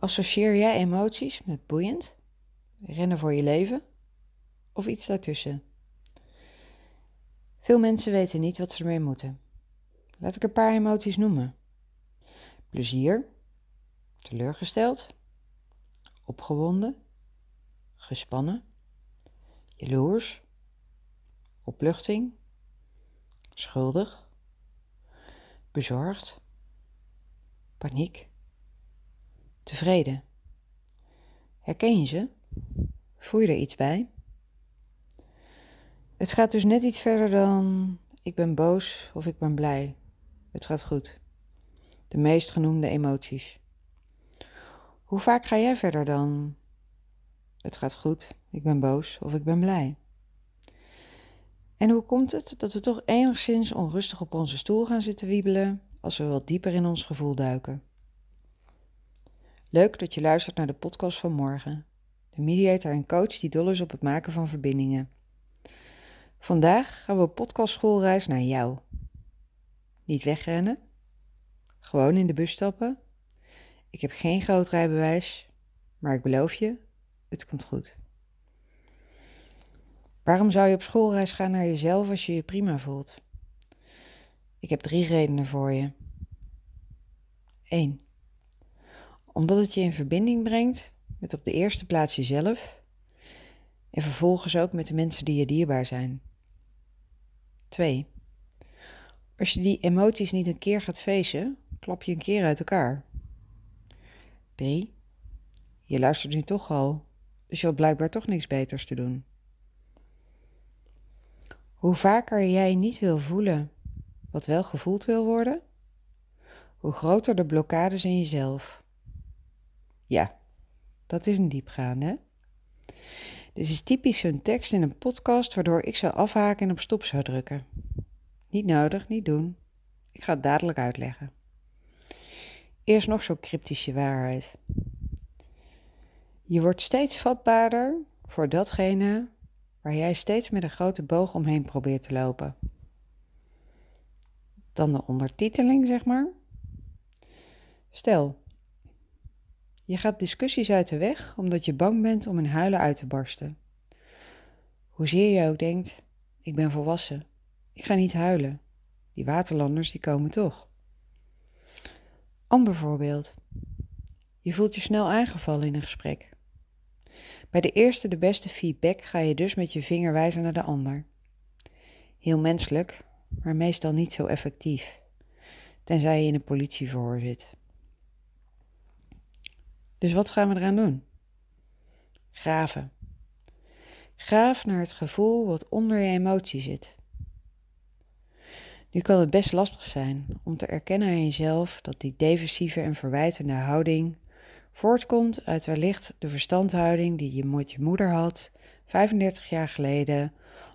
Associeer jij emoties met boeiend, rennen voor je leven of iets daartussen? Veel mensen weten niet wat ze ermee moeten. Laat ik een paar emoties noemen: plezier, teleurgesteld, opgewonden, gespannen, jaloers, opluchting, schuldig, bezorgd, paniek, tevreden. Herken je ze? Voel je er iets bij? Het gaat dus net iets verder dan ik ben boos of ik ben blij. Het gaat goed. De meest genoemde emoties. Hoe vaak ga jij verder dan het gaat goed, ik ben boos of ik ben blij? En hoe komt het dat we toch enigszins onrustig op onze stoel gaan zitten wiebelen als we wat dieper in ons gevoel duiken? Leuk dat je luistert naar de podcast van morgen. De mediator en coach die dol is op het maken van verbindingen. Vandaag gaan we op podcastschoolreis naar jou. Niet wegrennen, gewoon in de bus stappen. Ik heb geen groot rijbewijs, maar ik beloof je, het komt goed. Waarom zou je op schoolreis gaan naar jezelf als je je prima voelt? Ik heb drie redenen voor je. 1. Omdat het je in verbinding brengt met op de eerste plaats jezelf en vervolgens ook met de mensen die je dierbaar zijn. 2. Als je die emoties niet een keer gaat feesten, klap je een keer uit elkaar. 3. Je luistert nu toch al, dus je had blijkbaar toch niks beters te doen. Hoe vaker jij niet wil voelen wat wel gevoeld wil worden, hoe groter de blokkades in jezelf. Ja, dat is een diepgaande. Hè? Dit is typisch zo'n tekst in een podcast waardoor ik zou afhaken en op stop zou drukken. Niet nodig, niet doen. Ik ga het dadelijk uitleggen. Eerst nog zo'n cryptische waarheid. Je wordt steeds vatbaarder voor datgene waar jij steeds met een grote boog omheen probeert te lopen. Dan de ondertiteling, zeg maar. Stel, je gaat discussies uit de weg omdat je bang bent om in huilen uit te barsten. Hoezeer je ook denkt, ik ben volwassen, ik ga niet huilen. Die waterlanders die komen toch. Ander voorbeeld. Je voelt je snel aangevallen in een gesprek. Bij de eerste de beste feedback ga je dus met je vinger wijzen naar de ander. Heel menselijk, maar meestal niet zo effectief, tenzij je in een politieverhoor zit. Dus wat gaan we eraan doen? Graven. Graaf naar het gevoel wat onder je emotie zit. Nu kan het best lastig zijn om te erkennen aan jezelf dat die defensieve en verwijtende houding voortkomt uit wellicht de verstandhouding die je met je moeder had 35 jaar geleden,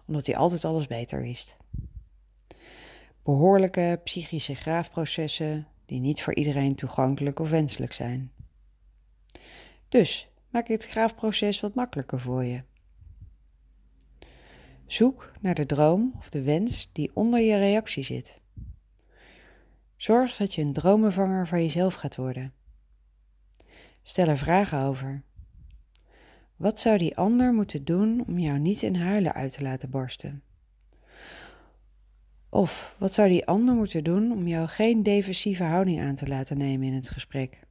omdat hij altijd alles beter wist. Behoorlijke psychische graafprocessen die niet voor iedereen toegankelijk of wenselijk zijn. Dus maak het graafproces wat makkelijker voor je. Zoek naar de droom of de wens die onder je reactie zit. Zorg dat je een dromenvanger van jezelf gaat worden. Stel er vragen over. Wat zou die ander moeten doen om jou niet in huilen uit te laten barsten? Of wat zou die ander moeten doen om jou geen defensieve houding aan te laten nemen in het gesprek?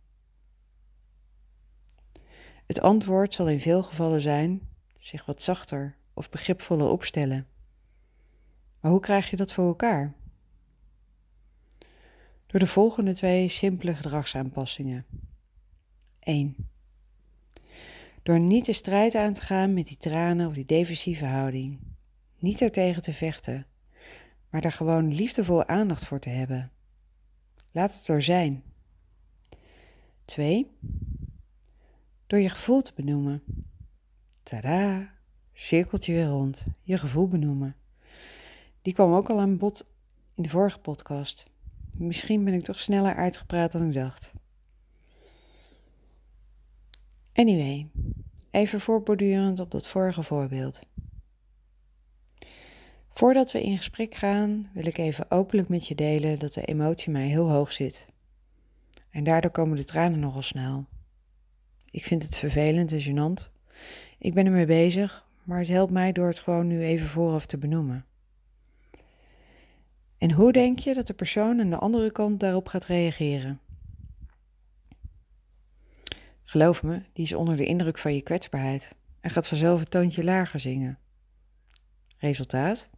Het antwoord zal in veel gevallen zijn zich wat zachter of begripvoller opstellen. Maar hoe krijg je dat voor elkaar? Door de volgende twee simpele gedragsaanpassingen. 1. Door niet de strijd aan te gaan met die tranen of die defensieve houding. Niet ertegen te vechten, maar daar gewoon liefdevol aandacht voor te hebben. Laat het er zijn. 2. Door je gevoel te benoemen. Tada! Cirkeltje weer rond. Je gevoel benoemen. Die kwam ook al aan bod in de vorige podcast. Misschien ben ik toch sneller uitgepraat dan ik dacht. Anyway, even voortbordurend op dat vorige voorbeeld. Voordat we in gesprek gaan, wil ik even openlijk met je delen dat de emotie mij heel hoog zit. En daardoor komen de tranen nogal snel. Ik vind het vervelend en gênant. Ik ben ermee bezig, maar het helpt mij door het gewoon nu even vooraf te benoemen. En hoe denk je dat de persoon aan de andere kant daarop gaat reageren? Geloof me, die is onder de indruk van je kwetsbaarheid en gaat vanzelf een toontje lager zingen. Resultaat?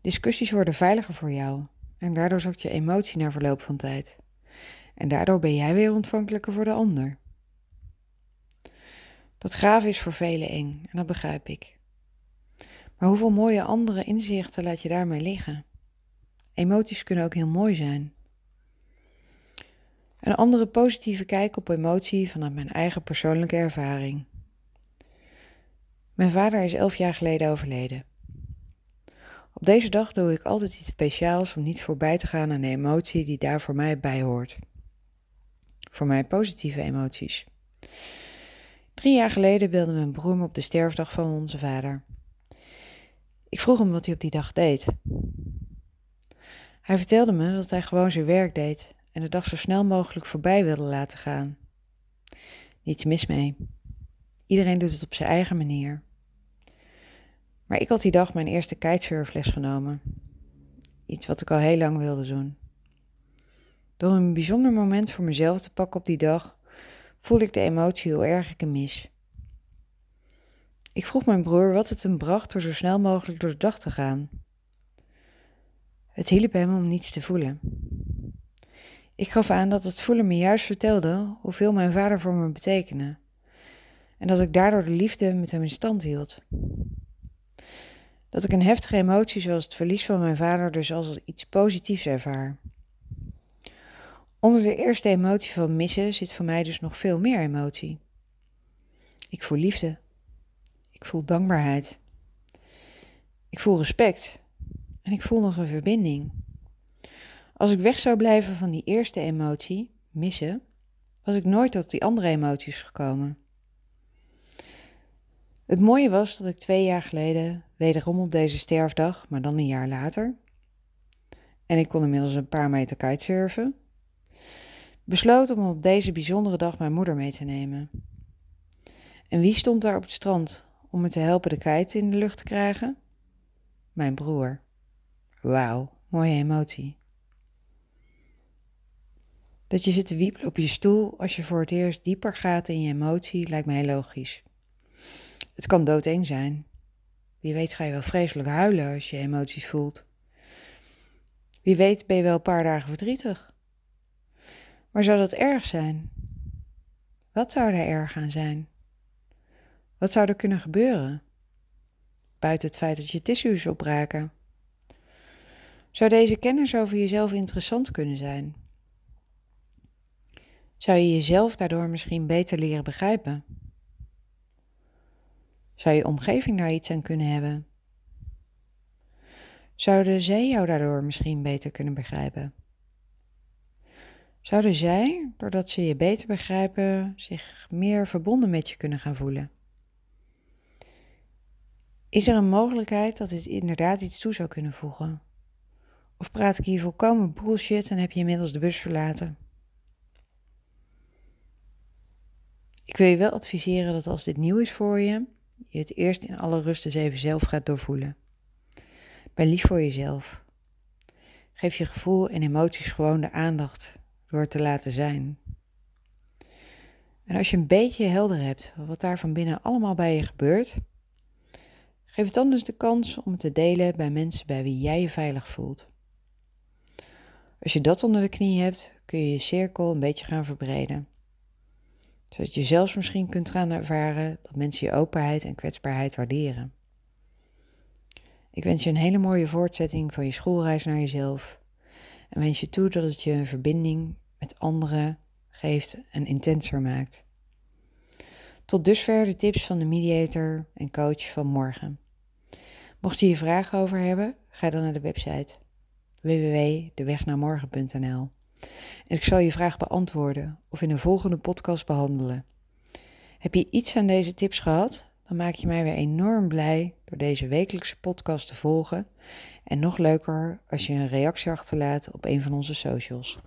Discussies worden veiliger voor jou en daardoor zakt je emotie na verloop van tijd. En daardoor ben jij weer ontvankelijker voor de ander. Dat graven is voor velen eng en dat begrijp ik. Maar hoeveel mooie andere inzichten laat je daarmee liggen? Emoties kunnen ook heel mooi zijn. Een andere positieve kijk op emotie vanuit mijn eigen persoonlijke ervaring. Mijn vader is elf jaar geleden overleden. Op deze dag doe ik altijd iets speciaals om niet voorbij te gaan aan de emotie die daar voor mij bij hoort. Voor mij positieve emoties. Drie jaar geleden belde mijn broer me op de sterfdag van onze vader. Ik vroeg hem wat hij op die dag deed. Hij vertelde me dat hij gewoon zijn werk deed en de dag zo snel mogelijk voorbij wilde laten gaan. Niets mis mee. Iedereen doet het op zijn eigen manier. Maar ik had die dag mijn eerste kitesurfles genomen. Iets wat ik al heel lang wilde doen. Door een bijzonder moment voor mezelf te pakken op die dag, voelde ik de emotie hoe erg ik hem mis. Ik vroeg mijn broer wat het hem bracht door zo snel mogelijk door de dag te gaan. Het hielp hem om niets te voelen. Ik gaf aan dat het voelen me juist vertelde hoeveel mijn vader voor me betekende. En dat ik daardoor de liefde met hem in stand hield. Dat ik een heftige emotie zoals het verlies van mijn vader dus als iets positiefs ervaar. Onder de eerste emotie van missen zit voor mij dus nog veel meer emotie. Ik voel liefde. Ik voel dankbaarheid. Ik voel respect. En ik voel nog een verbinding. Als ik weg zou blijven van die eerste emotie, missen, was ik nooit tot die andere emoties gekomen. Het mooie was dat ik twee jaar geleden, wederom op deze sterfdag, maar dan een jaar later, en ik kon inmiddels een paar meter kitesurfen, besloot om op deze bijzondere dag mijn moeder mee te nemen. En wie stond daar op het strand om me te helpen de kite in de lucht te krijgen? Mijn broer. Wauw, mooie emotie. Dat je zit te wiepelen op je stoel als je voor het eerst dieper gaat in je emotie lijkt me heel logisch. Het kan doodeng zijn. Wie weet ga je wel vreselijk huilen als je emoties voelt. Wie weet ben je wel een paar dagen verdrietig. Maar zou dat erg zijn? Wat zou er erg aan zijn? Wat zou er kunnen gebeuren? Buiten het feit dat je tissues opraken. Zou deze kennis over jezelf interessant kunnen zijn? Zou je jezelf daardoor misschien beter leren begrijpen? Zou je omgeving daar iets aan kunnen hebben? Zouden zij jou daardoor misschien beter kunnen begrijpen? Zouden zij, doordat ze je beter begrijpen, zich meer verbonden met je kunnen gaan voelen? Is er een mogelijkheid dat dit inderdaad iets toe zou kunnen voegen? Of praat ik hier volkomen bullshit en heb je inmiddels de bus verlaten? Ik wil je wel adviseren dat als dit nieuw is voor je, je het eerst in alle rust eens even zelf gaat doorvoelen. Ben lief voor jezelf. Geef je gevoel en emoties gewoon de aandacht door te laten zijn. En als je een beetje helder hebt wat daar van binnen allemaal bij je gebeurt, geef het dan dus de kans om het te delen bij mensen bij wie jij je veilig voelt. Als je dat onder de knie hebt, kun je je cirkel een beetje gaan verbreden. Zodat je zelfs misschien kunt gaan ervaren dat mensen je openheid en kwetsbaarheid waarderen. Ik wens je een hele mooie voortzetting van je schoolreis naar jezelf. En wens je toe dat het je een verbinding met anderen geeft en intenser maakt. Tot dusver de tips van de mediator en coach van morgen. Mocht je hier vragen over hebben, ga dan naar de website www.dewegnaarmorgen.nl en ik zal je vraag beantwoorden of in een volgende podcast behandelen. Heb je iets aan deze tips gehad? Dan maak je mij weer enorm blij door deze wekelijkse podcast te volgen. En nog leuker als je een reactie achterlaat op een van onze socials.